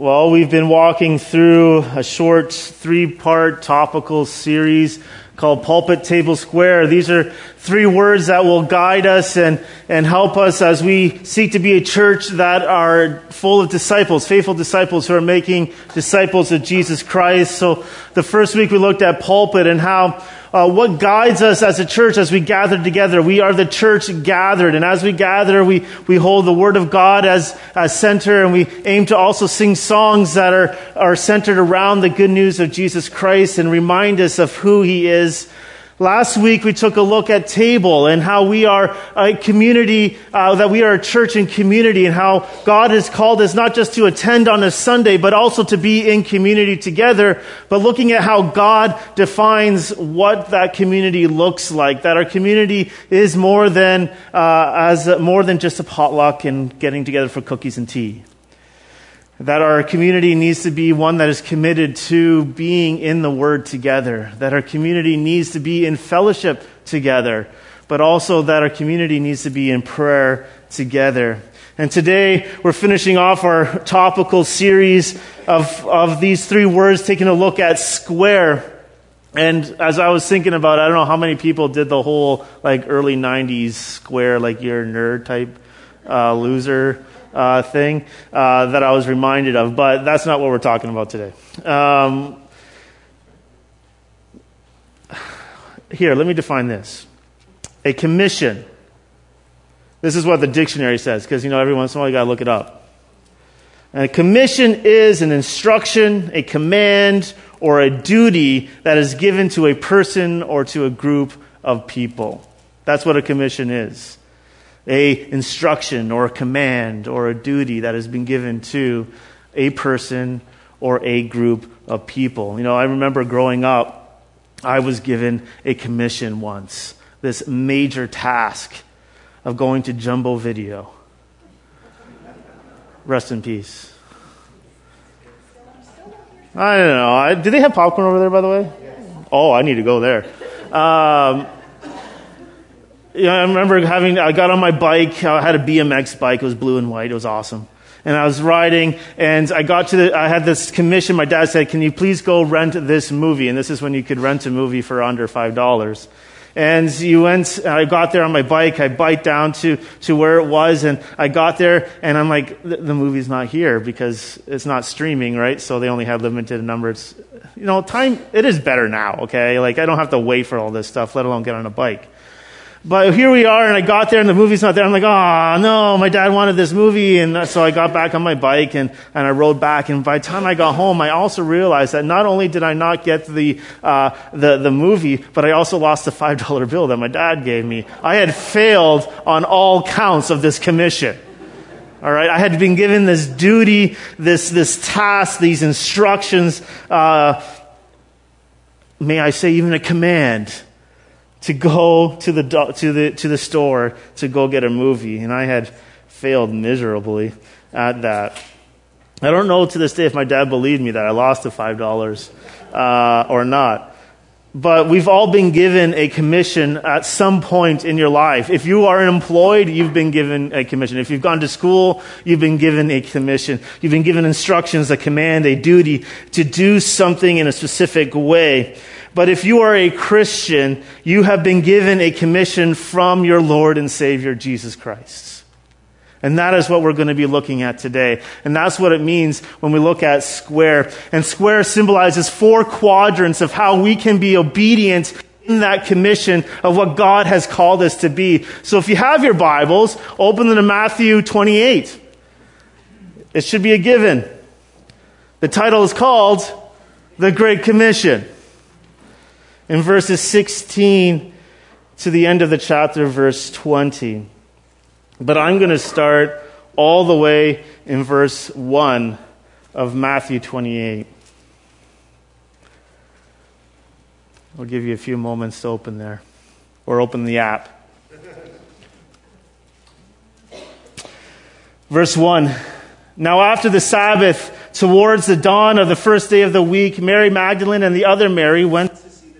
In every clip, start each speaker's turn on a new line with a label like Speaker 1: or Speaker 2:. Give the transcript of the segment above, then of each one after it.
Speaker 1: Well, we've been walking through a short three part topical series called Pulpit Table Square. These are three words that will guide us and, and help us as we seek to be a church that are full of disciples, faithful disciples who are making disciples of Jesus Christ. So the first week we looked at pulpit and how uh, what guides us as a church as we gather together. We are the church gathered. And as we gather, we, we hold the Word of God as, as center and we aim to also sing songs that are, are centered around the good news of Jesus Christ and remind us of who He is Last week we took a look at table and how we are a community, uh, that we are a church and community and how God has called us not just to attend on a Sunday, but also to be in community together, but looking at how God defines what that community looks like, that our community is more than, uh, as, more than just a potluck and getting together for cookies and tea that our community needs to be one that is committed to being in the Word together, that our community needs to be in fellowship together, but also that our community needs to be in prayer together. And today we're finishing off our topical series of, of these three words, taking a look at square. And as I was thinking about, it, I don't know how many people did the whole like early 90s square, like you're a nerd type uh, loser uh, thing uh, that I was reminded of, but that's not what we're talking about today. Um, here, let me define this a commission. This is what the dictionary says, because you know every once in a while you got to look it up. And a commission is an instruction, a command, or a duty that is given to a person or to a group of people. That's what a commission is a instruction or a command or a duty that has been given to a person or a group of people. You know, I remember growing up, I was given a commission once, this major task of going to Jumbo Video. Rest in peace. I don't know. Do they have popcorn over there, by the way? Oh, I need to go there. Um, you know, I remember having, I got on my bike. Uh, I had a BMX bike. It was blue and white. It was awesome. And I was riding and I got to the, I had this commission. My dad said, can you please go rent this movie? And this is when you could rent a movie for under $5. And you went, I got there on my bike, I bike down to, to where it was, and I got there, and I'm like, the, the movie's not here because it's not streaming, right? So they only had limited numbers. You know, time, it is better now, okay? Like, I don't have to wait for all this stuff, let alone get on a bike. But here we are, and I got there, and the movie's not there. I'm like, oh, no, my dad wanted this movie. And so I got back on my bike, and, and I rode back. And by the time I got home, I also realized that not only did I not get the, uh, the, the movie, but I also lost the $5 bill that my dad gave me. I had failed on all counts of this commission. All right, I had been given this duty, this, this task, these instructions, uh, may I say even a command to go to the, to the, to the store to go get a movie. And I had failed miserably at that. I don't know to this day if my dad believed me that I lost the $5 uh, or not. But we've all been given a commission at some point in your life. If you are employed, you've been given a commission. If you've gone to school, you've been given a commission. You've been given instructions, a command, a duty to do something in a specific way. But if you are a Christian, you have been given a commission from your Lord and Savior, Jesus Christ. And that is what we're going to be looking at today. And that's what it means when we look at square. And square symbolizes four quadrants of how we can be obedient in that commission of what God has called us to be. So if you have your Bibles, open them to Matthew 28. It should be a given. The title is called The Great Commission in verses 16 to the end of the chapter, verse 20. But I'm going to start all the way in verse 1 of Matthew 28. I'll give you a few moments to open there or open the app. Verse 1 Now, after the Sabbath, towards the dawn of the first day of the week, Mary Magdalene and the other Mary went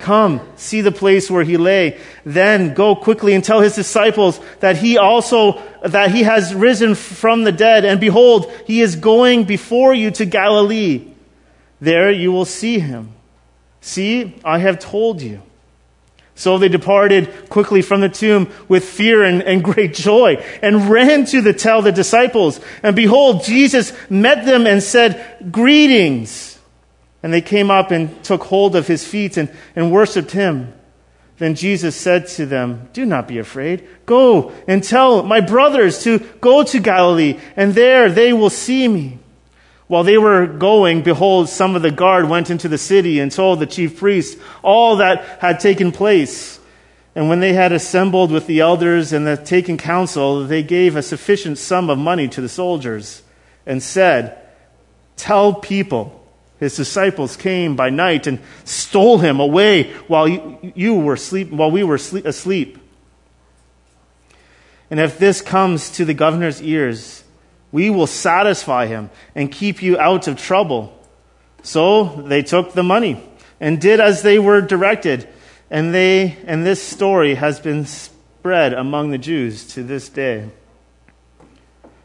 Speaker 1: Come, see the place where he lay. Then go quickly and tell his disciples that he also, that he has risen from the dead. And behold, he is going before you to Galilee. There you will see him. See, I have told you. So they departed quickly from the tomb with fear and, and, great joy and ran to the, tell the disciples. And behold, Jesus met them and said, Greetings. And they came up and took hold of his feet and, and worshiped him. Then Jesus said to them, Do not be afraid. Go and tell my brothers to go to Galilee, and there they will see me. While they were going, behold, some of the guard went into the city and told the chief priests all that had taken place. And when they had assembled with the elders and had taken counsel, they gave a sufficient sum of money to the soldiers and said, Tell people his disciples came by night and stole him away while you, were sleep, while we were sleep, asleep. And if this comes to the governor's ears, we will satisfy him and keep you out of trouble. So they took the money and did as they were directed. And they, and this story has been spread among the Jews to this day.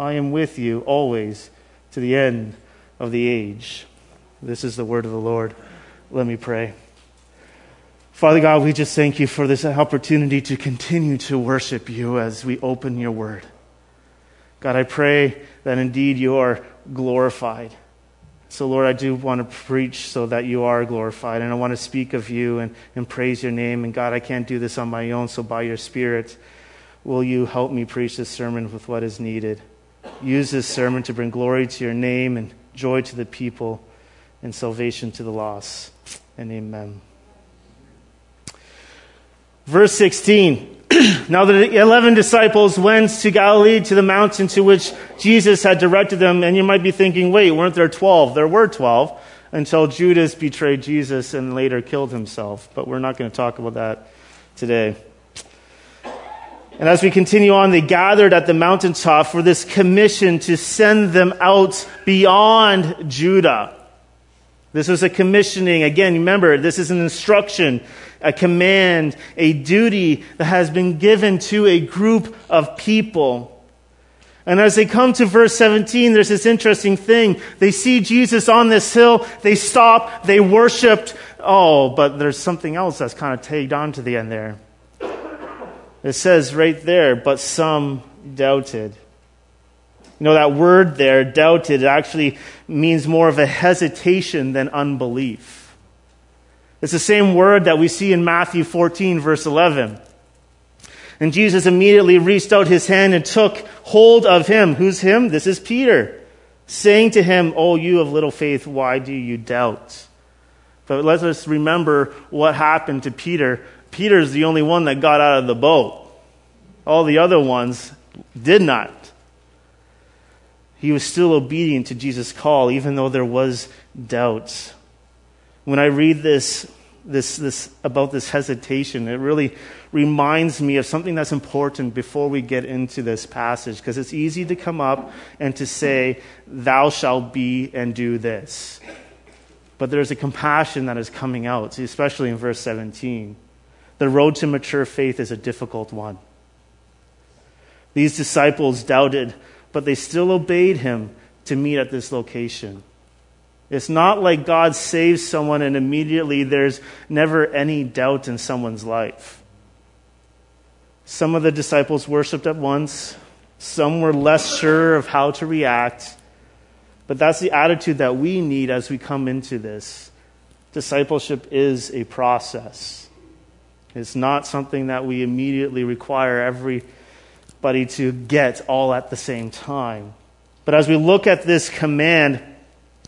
Speaker 1: I am with you always to the end of the age. This is the word of the Lord. Let me pray. Father God, we just thank you for this opportunity to continue to worship you as we open your word. God, I pray that indeed you are glorified. So, Lord, I do want to preach so that you are glorified, and I want to speak of you and, and praise your name. And God, I can't do this on my own, so by your Spirit, will you help me preach this sermon with what is needed? Use this sermon to bring glory to your name and joy to the people and salvation to the lost. And amen. Verse 16. now the 11 disciples went to Galilee to the mountain to which Jesus had directed them. And you might be thinking, wait, weren't there 12? There were 12 until Judas betrayed Jesus and later killed himself. But we're not going to talk about that today. And as we continue on, they gathered at the mountaintop for this commission to send them out beyond Judah. This was a commissioning. Again, remember, this is an instruction, a command, a duty that has been given to a group of people. And as they come to verse 17, there's this interesting thing. They see Jesus on this hill. They stop. They worshiped. Oh, but there's something else that's kind of tagged on to the end there. It says right there, but some doubted. You know, that word there, doubted, actually means more of a hesitation than unbelief. It's the same word that we see in Matthew 14, verse 11. And Jesus immediately reached out his hand and took hold of him. Who's him? This is Peter. Saying to him, Oh, you of little faith, why do you doubt? But let us remember what happened to Peter. Peter's the only one that got out of the boat. All the other ones did not he was still obedient to Jesus' call, even though there was doubts. When I read this, this, this about this hesitation, it really reminds me of something that's important before we get into this passage, because it's easy to come up and to say, Thou shalt be and do this. But there's a compassion that is coming out, especially in verse 17. The road to mature faith is a difficult one. These disciples doubted but they still obeyed him to meet at this location. It's not like God saves someone and immediately there's never any doubt in someone's life. Some of the disciples worshiped at once, some were less sure of how to react. But that's the attitude that we need as we come into this. Discipleship is a process. It's not something that we immediately require everybody to get all at the same time. But as we look at this command,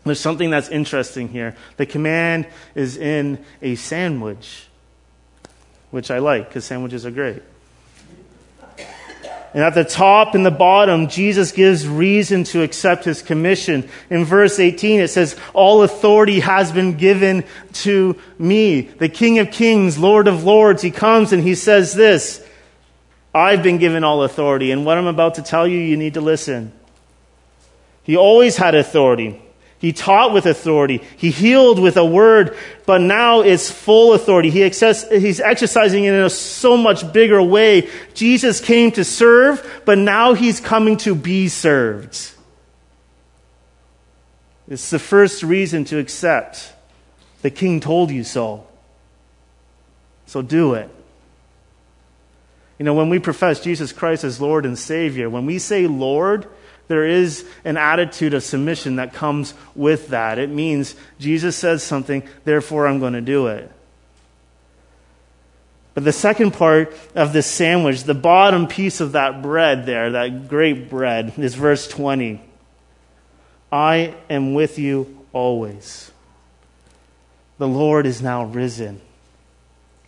Speaker 1: there's something that's interesting here. The command is in a sandwich, which I like because sandwiches are great. And at the top and the bottom, Jesus gives reason to accept his commission. In verse 18, it says, All authority has been given to me. The King of Kings, Lord of Lords, he comes and he says this I've been given all authority. And what I'm about to tell you, you need to listen. He always had authority. He taught with authority. He healed with a word, but now it's full authority. He access, he's exercising it in a so much bigger way. Jesus came to serve, but now he's coming to be served. It's the first reason to accept. The king told you so. So do it. You know, when we profess Jesus Christ as Lord and Savior, when we say Lord, there is an attitude of submission that comes with that. It means Jesus says something, therefore I'm going to do it. But the second part of this sandwich, the bottom piece of that bread there, that great bread, is verse 20. I am with you always. The Lord is now risen.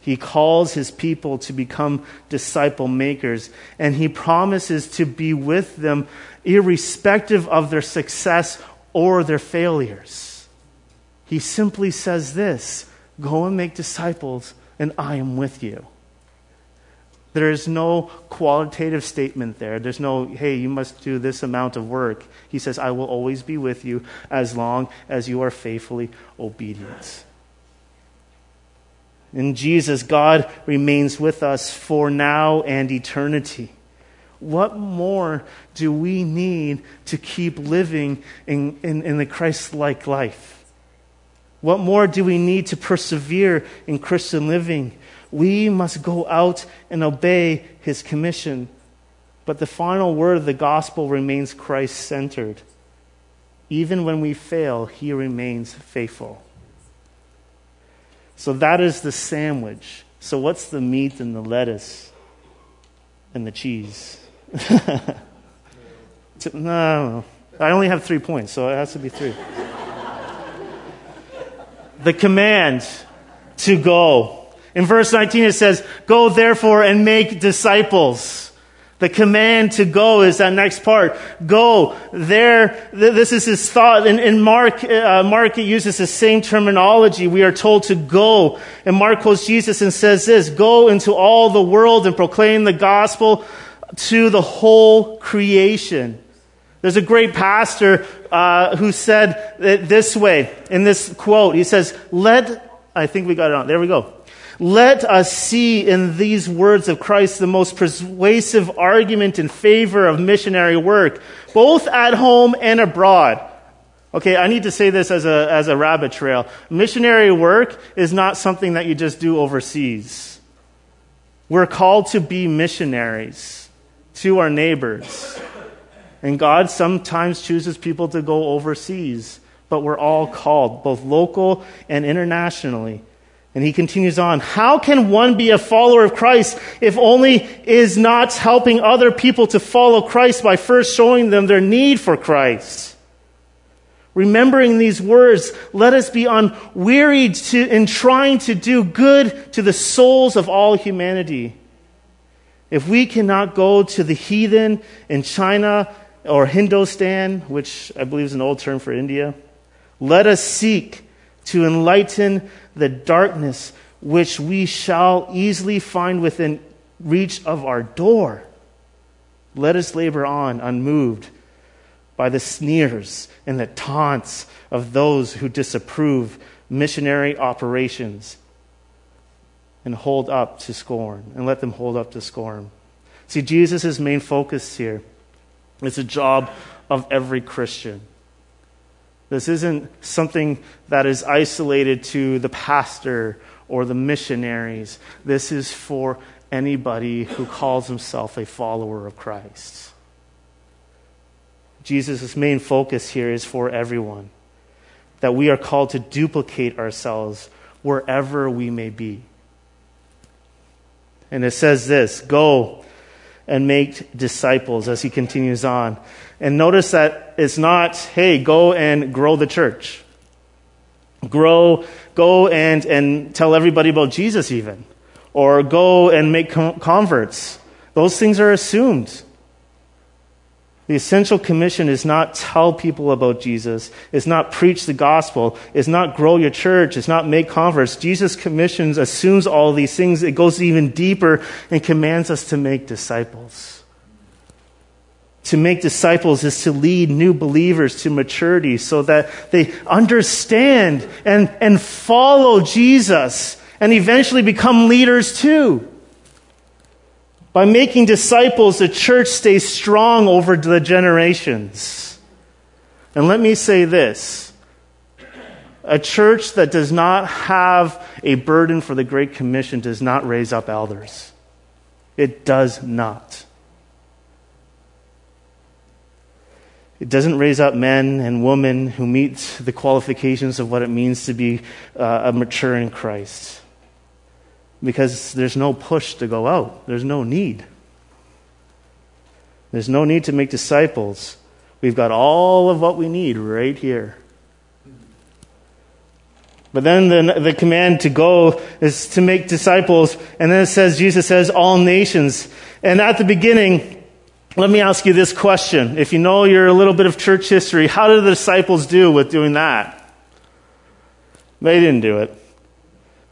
Speaker 1: He calls his people to become disciple makers, and he promises to be with them irrespective of their success or their failures. He simply says this Go and make disciples, and I am with you. There is no qualitative statement there. There's no, hey, you must do this amount of work. He says, I will always be with you as long as you are faithfully obedient. In Jesus, God remains with us for now and eternity. What more do we need to keep living in, in, in the Christ like life? What more do we need to persevere in Christian living? We must go out and obey his commission. But the final word of the gospel remains Christ centered. Even when we fail, he remains faithful. So that is the sandwich. So, what's the meat and the lettuce and the cheese? no, I only have three points, so it has to be three. the command to go. In verse 19, it says, Go therefore and make disciples. The command to go is that next part. Go. There, this is his thought. In, in Mark, uh, Mark uses the same terminology. We are told to go. And Mark quotes Jesus and says this, Go into all the world and proclaim the gospel to the whole creation. There's a great pastor uh, who said it this way in this quote. He says, Let, I think we got it on. There we go. Let us see in these words of Christ the most persuasive argument in favor of missionary work, both at home and abroad. Okay, I need to say this as a, as a rabbit trail. Missionary work is not something that you just do overseas. We're called to be missionaries to our neighbors. And God sometimes chooses people to go overseas, but we're all called, both local and internationally. And he continues on, how can one be a follower of Christ if only is not helping other people to follow Christ by first showing them their need for Christ? Remembering these words, let us be unwearied to, in trying to do good to the souls of all humanity. If we cannot go to the heathen in China or Hindustan, which I believe is an old term for India, let us seek to enlighten the darkness which we shall easily find within reach of our door. Let us labor on unmoved by the sneers and the taunts of those who disapprove missionary operations and hold up to scorn, and let them hold up to scorn. See, Jesus' main focus here is the job of every Christian. This isn't something that is isolated to the pastor or the missionaries. This is for anybody who calls himself a follower of Christ. Jesus' main focus here is for everyone. That we are called to duplicate ourselves wherever we may be. And it says this Go and make disciples as he continues on. And notice that it's not, hey, go and grow the church. Grow, go and, and tell everybody about Jesus, even. Or go and make converts. Those things are assumed. The essential commission is not tell people about Jesus, is not preach the gospel, is not grow your church, is not make converts. Jesus commissions, assumes all these things. It goes even deeper and commands us to make disciples. To make disciples is to lead new believers to maturity so that they understand and, and follow Jesus and eventually become leaders too. By making disciples, the church stays strong over the generations. And let me say this a church that does not have a burden for the Great Commission does not raise up elders. It does not. It doesn't raise up men and women who meet the qualifications of what it means to be uh, a mature in Christ because there's no push to go out, there's no need. There's no need to make disciples. We've got all of what we need right here. But then the, the command to go is to make disciples. And then it says, Jesus says, all nations. And at the beginning, let me ask you this question. If you know your little bit of church history, how did the disciples do with doing that? They didn't do it.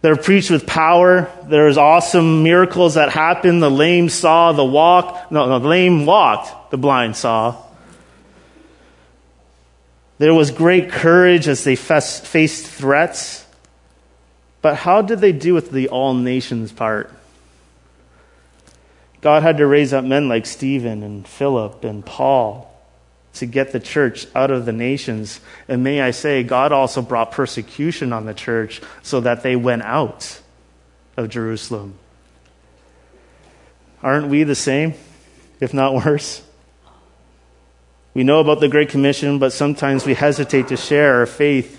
Speaker 1: They're preached with power. There's awesome miracles that happened. The lame saw, the walk. No, no, the lame walked, the blind saw. There was great courage as they faced threats. But how did they do with the all nations part? God had to raise up men like Stephen and Philip and Paul to get the church out of the nations. And may I say, God also brought persecution on the church so that they went out of Jerusalem. Aren't we the same, if not worse? We know about the Great Commission, but sometimes we hesitate to share our faith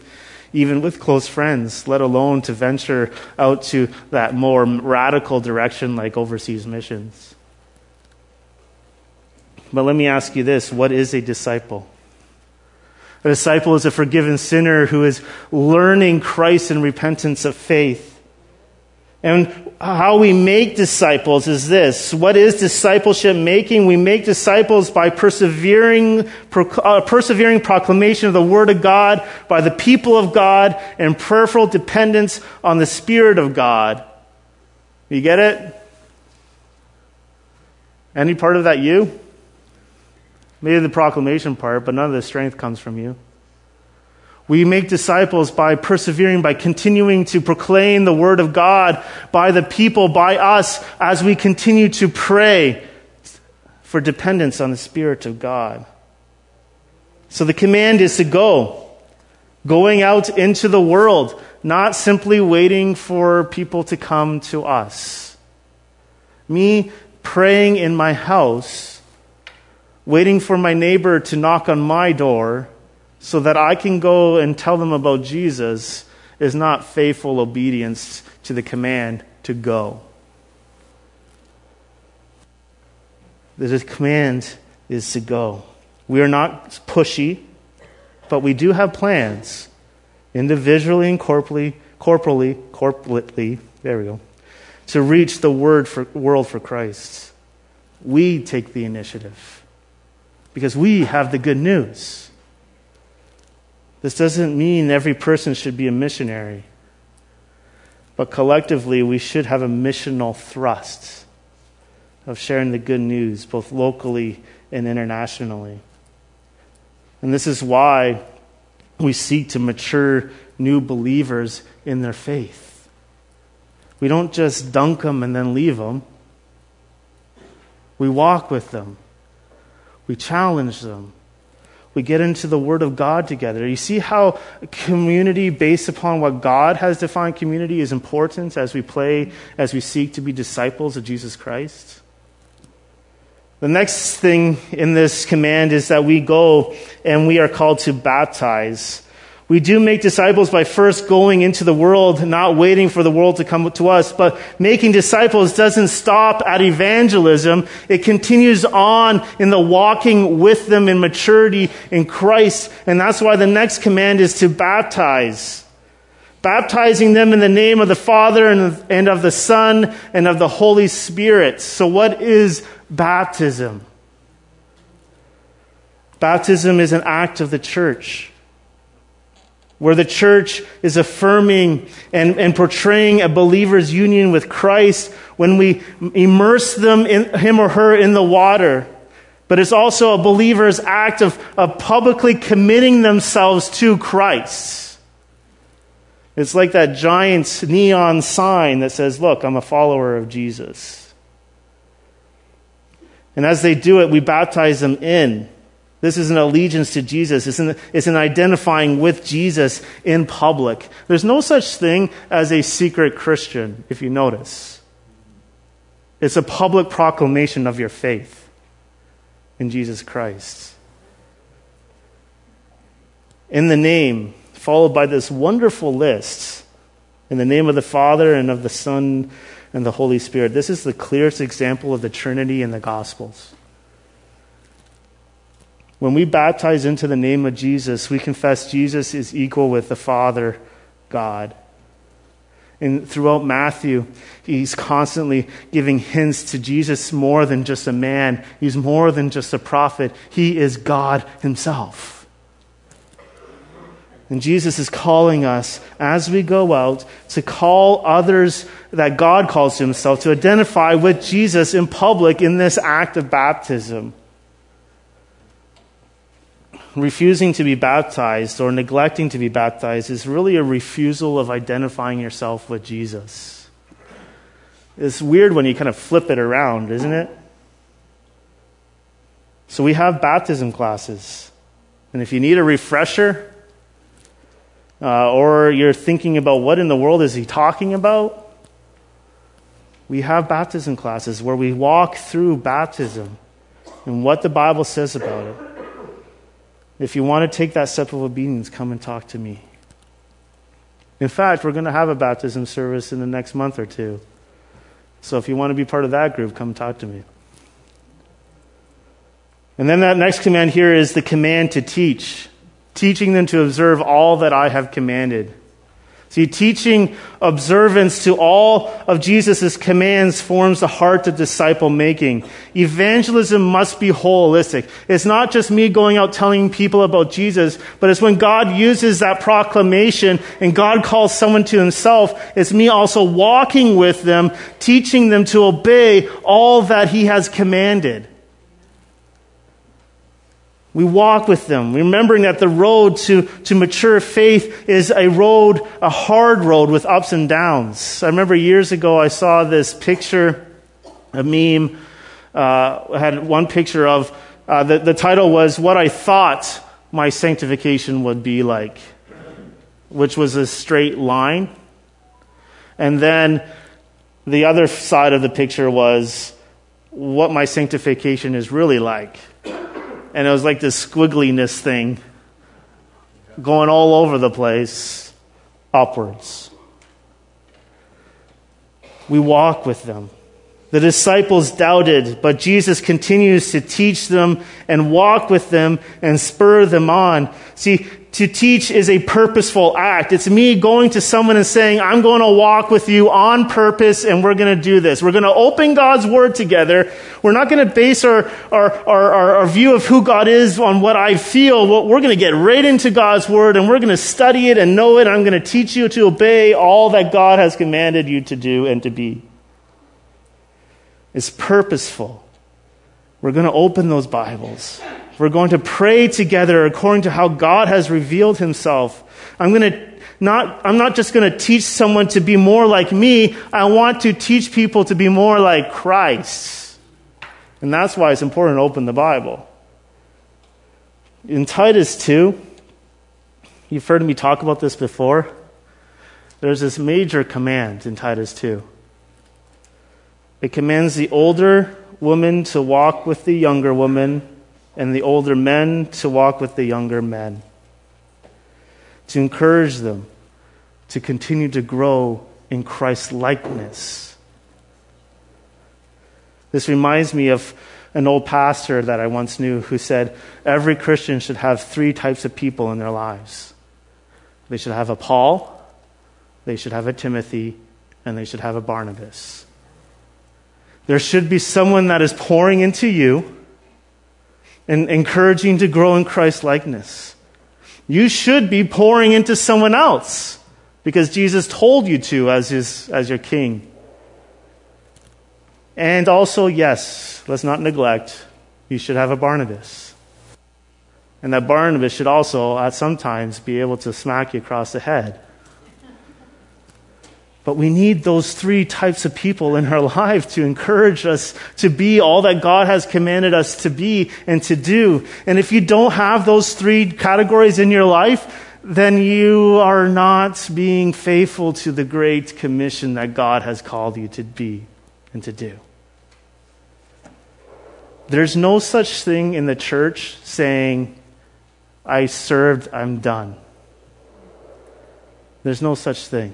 Speaker 1: even with close friends, let alone to venture out to that more radical direction like overseas missions. But let me ask you this what is a disciple? A disciple is a forgiven sinner who is learning Christ in repentance of faith. And how we make disciples is this. What is discipleship making? We make disciples by persevering, uh, persevering proclamation of the Word of God by the people of God and prayerful dependence on the Spirit of God. You get it? Any part of that you? Maybe the proclamation part, but none of the strength comes from you. We make disciples by persevering, by continuing to proclaim the word of God by the people, by us, as we continue to pray for dependence on the Spirit of God. So the command is to go, going out into the world, not simply waiting for people to come to us. Me praying in my house waiting for my neighbor to knock on my door so that I can go and tell them about Jesus is not faithful obedience to the command to go. The command is to go. We are not pushy, but we do have plans, individually and corporally, corporally, corporately, there we go, to reach the word for, world for Christ. We take the initiative because we have the good news. This doesn't mean every person should be a missionary, but collectively we should have a missional thrust of sharing the good news, both locally and internationally. And this is why we seek to mature new believers in their faith. We don't just dunk them and then leave them. We walk with them. We challenge them. We get into the Word of God together. You see how community based upon what God has defined community is important as we play, as we seek to be disciples of Jesus Christ? The next thing in this command is that we go and we are called to baptize. We do make disciples by first going into the world, not waiting for the world to come to us, but making disciples doesn't stop at evangelism. It continues on in the walking with them in maturity in Christ. And that's why the next command is to baptize. Baptizing them in the name of the Father and of the Son and of the Holy Spirit. So what is baptism? Baptism is an act of the church where the church is affirming and, and portraying a believer's union with Christ when we immerse them in him or her in the water. But it's also a believer's act of, of publicly committing themselves to Christ. It's like that giant neon sign that says, Look, I'm a follower of Jesus. And as they do it, we baptize them in. This is an allegiance to Jesus. It's an, it's an identifying with Jesus in public. There's no such thing as a secret Christian, if you notice. It's a public proclamation of your faith in Jesus Christ. In the name, followed by this wonderful list, in the name of the Father and of the Son and the Holy Spirit. This is the clearest example of the Trinity in the Gospels. When we baptize into the name of Jesus, we confess Jesus is equal with the Father, God. And throughout Matthew, he's constantly giving hints to Jesus more than just a man. He's more than just a prophet. He is God himself. And Jesus is calling us as we go out to call others that God calls to himself to identify with Jesus in public in this act of baptism refusing to be baptized or neglecting to be baptized is really a refusal of identifying yourself with Jesus. It's weird when you kind of flip it around, isn't it? So we have baptism classes. And if you need a refresher, uh, or you're thinking about what in the world is he talking about, we have baptism classes where we walk through baptism and what the Bible says about it. If you want to take that step of obedience, come and talk to me. In fact, we're going to have a baptism service in the next month or two. So if you want to be part of that group, come talk to me. And then that next command here is the command to teach, teaching them to observe all that I have commanded. See, teaching observance to all of Jesus' commands forms the heart of disciple making. Evangelism must be holistic. It's not just me going out telling people about Jesus, but it's when God uses that proclamation and God calls someone to himself, it's me also walking with them, teaching them to obey all that he has commanded. We walk with them, remembering that the road to, to mature faith is a road, a hard road with ups and downs. I remember years ago I saw this picture, a meme, uh, had one picture of, uh, the, the title was What I Thought My Sanctification Would Be Like, which was a straight line. And then the other side of the picture was what my sanctification is really like and it was like this squiggliness thing going all over the place upwards. We walk with them. The disciples doubted, but Jesus continues to teach them and walk with them and spur them on. See, to teach is a purposeful act. It's me going to someone and saying, I'm going to walk with you on purpose and we're going to do this. We're going to open God's word together. We're not going to base our, our, our, our, view of who God is on what I feel. We're going to get right into God's word and we're going to study it and know it. I'm going to teach you to obey all that God has commanded you to do and to be. It's purposeful. We're going to open those Bibles. We're going to pray together according to how God has revealed himself. I'm going to not, I'm not just going to teach someone to be more like me. I want to teach people to be more like Christ. And that's why it's important to open the Bible. In Titus 2, you've heard me talk about this before. There's this major command in Titus 2. It commands the older woman to walk with the younger woman, and the older men to walk with the younger men. To encourage them to continue to grow in Christ's likeness. This reminds me of an old pastor that I once knew who said every Christian should have three types of people in their lives. They should have a Paul, they should have a Timothy, and they should have a Barnabas. There should be someone that is pouring into you and encouraging to grow in Christ likeness. You should be pouring into someone else because Jesus told you to as, his, as your king. And also, yes, let's not neglect, you should have a Barnabas. And that Barnabas should also, at some times, be able to smack you across the head. But we need those three types of people in our life to encourage us to be all that God has commanded us to be and to do. And if you don't have those three categories in your life, then you are not being faithful to the great commission that God has called you to be and to do. There's no such thing in the church saying, I served, I'm done. There's no such thing.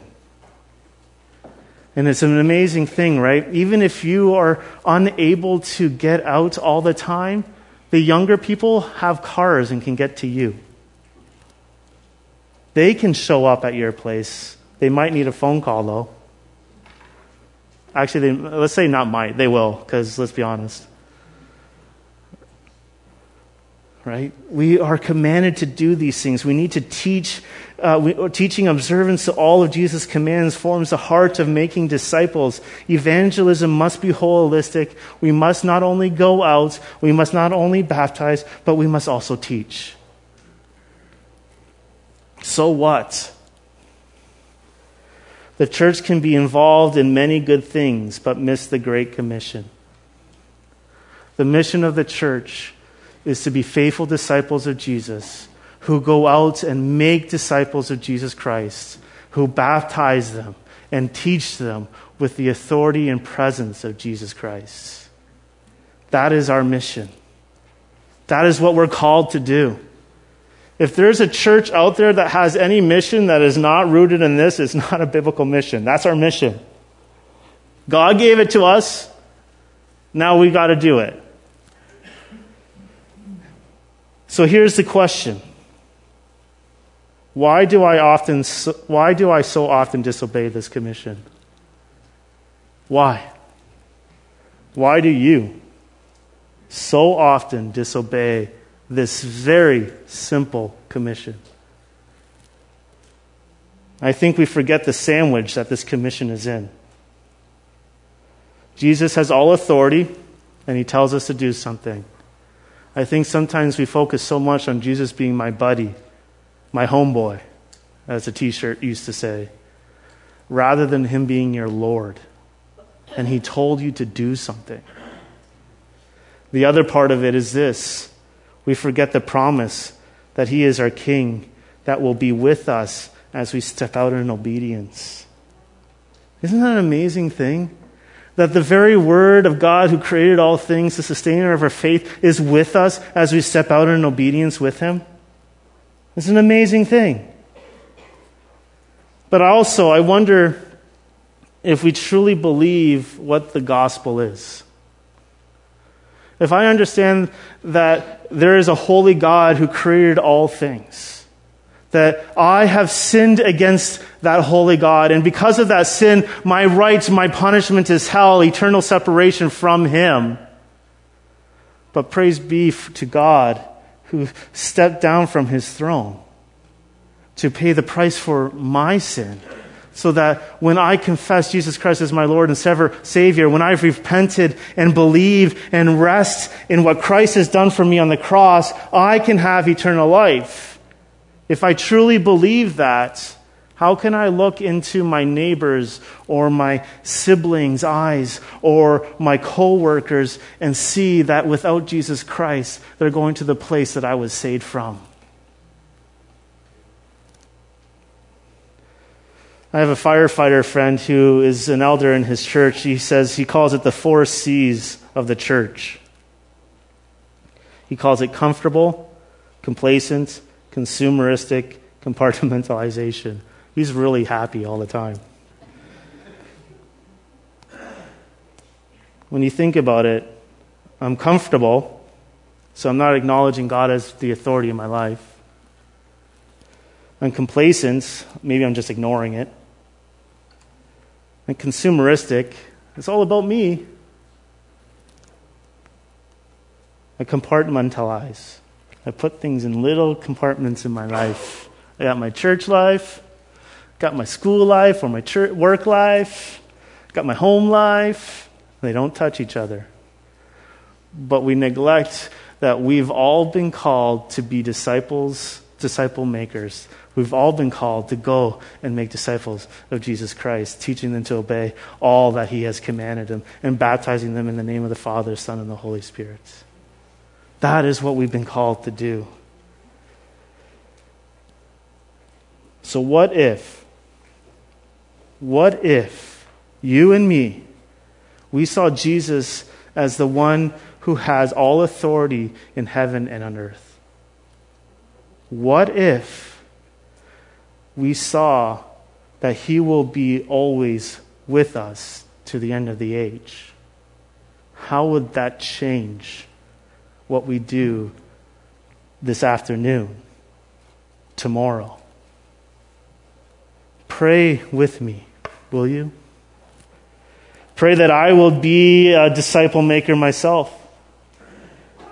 Speaker 1: And it's an amazing thing, right? Even if you are unable to get out all the time, the younger people have cars and can get to you. They can show up at your place. They might need a phone call, though. Actually, they, let's say not might. They will, because let's be honest. Right? We are commanded to do these things. We need to teach. Uh, we, teaching observance to all of Jesus' commands forms the heart of making disciples. Evangelism must be holistic. We must not only go out, we must not only baptize, but we must also teach. So what? The church can be involved in many good things, but miss the Great Commission. The mission of the church is to be faithful disciples of Jesus who go out and make disciples of Jesus Christ, who baptize them and teach them with the authority and presence of Jesus Christ. That is our mission. That is what we're called to do. If there's a church out there that has any mission that is not rooted in this, it's not a biblical mission. That's our mission. God gave it to us. Now we got to do it. So here's the question. Why do I often why do I so often disobey this commission? Why? Why do you so often disobey this very simple commission. I think we forget the sandwich that this commission is in. Jesus has all authority, and he tells us to do something. I think sometimes we focus so much on Jesus being my buddy, my homeboy, as a t shirt used to say, rather than him being your Lord. And he told you to do something. The other part of it is this we forget the promise that He is our King that will be with us as we step out in obedience. Isn't that an amazing thing? That the very word of God who created all things, the sustainer of our faith, is with us as we step out in obedience with Him. It's an amazing thing. But also, I wonder if we truly believe what the gospel is. If I understand that there is a holy God who created all things, that I have sinned against that holy God, and because of that sin, my right, my punishment is hell, eternal separation from Him. But praise be to God who stepped down from His throne to pay the price for my sin so that when I confess Jesus Christ as my Lord and Savior, when I've repented and believe and rest in what Christ has done for me on the cross, I can have eternal life. If I truly believe that, how can I look into my neighbors or my siblings' eyes or my coworkers and see that without Jesus Christ, they're going to the place that I was saved from? I have a firefighter friend who is an elder in his church. He says he calls it the four C's of the church. He calls it comfortable, complacent, consumeristic, compartmentalization. He's really happy all the time. When you think about it, I'm comfortable, so I'm not acknowledging God as the authority in my life. I'm complacent, maybe I'm just ignoring it. And consumeristic, it's all about me. I compartmentalize. I put things in little compartments in my life. I got my church life, got my school life or my church, work life, got my home life. They don't touch each other. But we neglect that we've all been called to be disciples, disciple makers. We've all been called to go and make disciples of Jesus Christ, teaching them to obey all that He has commanded them and baptizing them in the name of the Father, Son, and the Holy Spirit. That is what we've been called to do. So, what if, what if you and me, we saw Jesus as the one who has all authority in heaven and on earth? What if we saw that he will be always with us to the end of the age? How would that change what we do this afternoon, tomorrow. Pray with me, will you? Pray that I will be a disciple maker myself.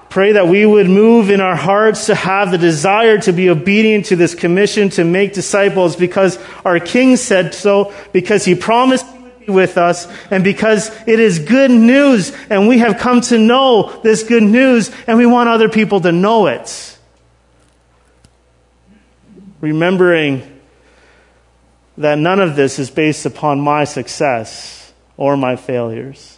Speaker 1: Pray that we would move in our hearts to have the desire to be obedient to this commission to make disciples because our King said so, because he promised with us and because it is good news and we have come to know this good news and we want other people to know it. Remembering that none of this is based upon my success or my failures.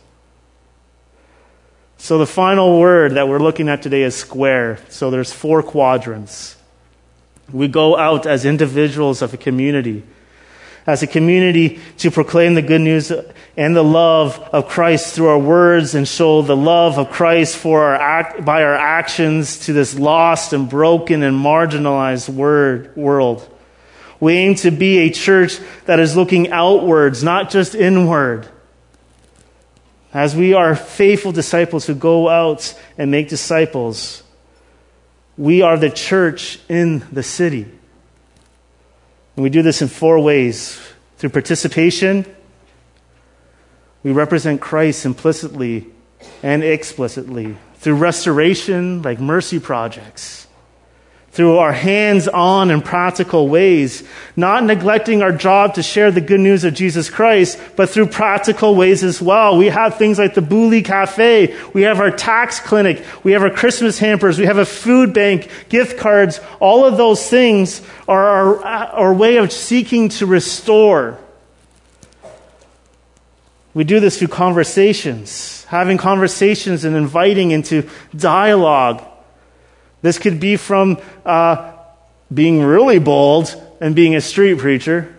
Speaker 1: So the final word that we're looking at today is square. So there's four quadrants. We go out as individuals of a community as a community to proclaim the good news and the love of Christ through our words and show the love of Christ for our act, by our actions to this lost and broken and marginalized word, world. We aim to be a church that is looking outwards, not just inward. As we are faithful disciples who go out and make disciples, we are the church in the city. And we do this in four ways through participation, we represent Christ implicitly and explicitly. Through restoration, like mercy projects through our hands on and practical ways, not neglecting our job to share the good news of Jesus Christ, but through practical ways as well. We have things like the Booley Cafe, we have our tax clinic, we have our Christmas hampers, we have a food bank, gift cards. All of those things are our, our way of seeking to restore. We do this through conversations, having conversations and inviting into dialogue this could be from uh, being really bold and being a street preacher,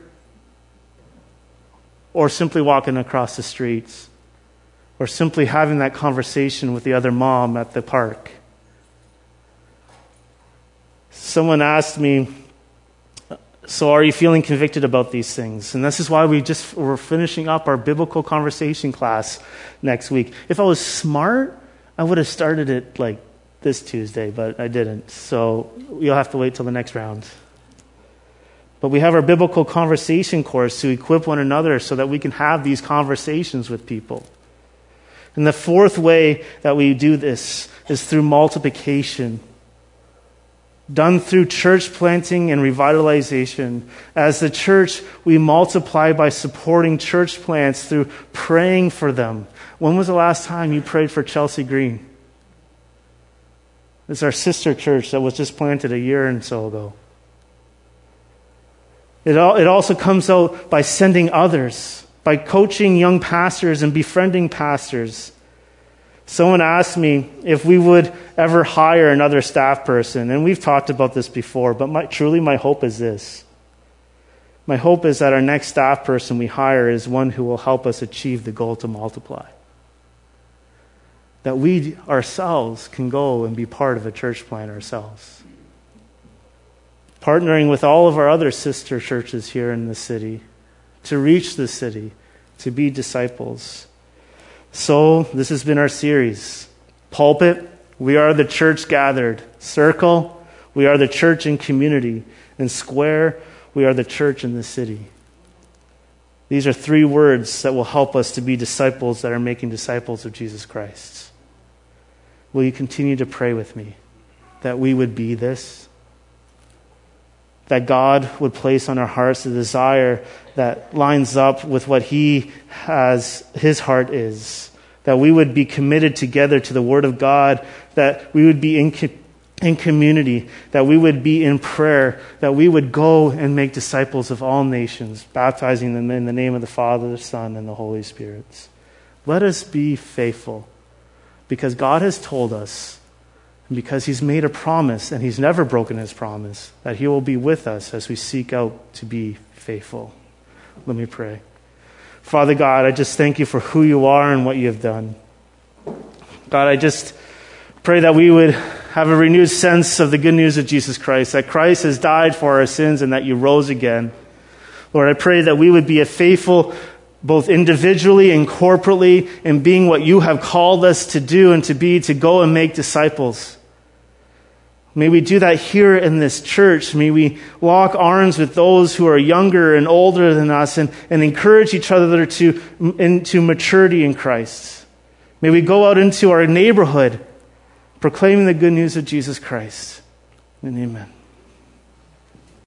Speaker 1: or simply walking across the streets, or simply having that conversation with the other mom at the park. Someone asked me, so are you feeling convicted about these things? And this is why we just we're finishing up our biblical conversation class next week. If I was smart, I would have started it like this Tuesday, but I didn't. So you'll have to wait till the next round. But we have our biblical conversation course to equip one another so that we can have these conversations with people. And the fourth way that we do this is through multiplication. Done through church planting and revitalization. As the church, we multiply by supporting church plants through praying for them. When was the last time you prayed for Chelsea Green? It's our sister church that was just planted a year and so ago. It, all, it also comes out by sending others, by coaching young pastors and befriending pastors. Someone asked me if we would ever hire another staff person, and we've talked about this before, but my, truly my hope is this My hope is that our next staff person we hire is one who will help us achieve the goal to multiply. That we ourselves can go and be part of a church plant ourselves. Partnering with all of our other sister churches here in the city to reach the city, to be disciples. So, this has been our series. Pulpit, we are the church gathered. Circle, we are the church in community. And square, we are the church in the city. These are three words that will help us to be disciples that are making disciples of Jesus Christ. Will you continue to pray with me that we would be this? That God would place on our hearts a desire that lines up with what He has, His heart is. That we would be committed together to the Word of God, that we would be in in community, that we would be in prayer, that we would go and make disciples of all nations, baptizing them in the name of the Father, the Son, and the Holy Spirit. Let us be faithful because God has told us, and because He's made a promise, and He's never broken His promise, that He will be with us as we seek out to be faithful. Let me pray. Father God, I just thank you for who you are and what you have done. God, I just pray that we would have a renewed sense of the good news of Jesus Christ, that Christ has died for our sins and that you rose again. Lord, I pray that we would be a faithful, both individually and corporately, in being what you have called us to do and to be, to go and make disciples. May we do that here in this church. May we lock arms with those who are younger and older than us and, and encourage each other to, into maturity in Christ. May we go out into our neighborhood proclaiming the good news of Jesus Christ. And amen.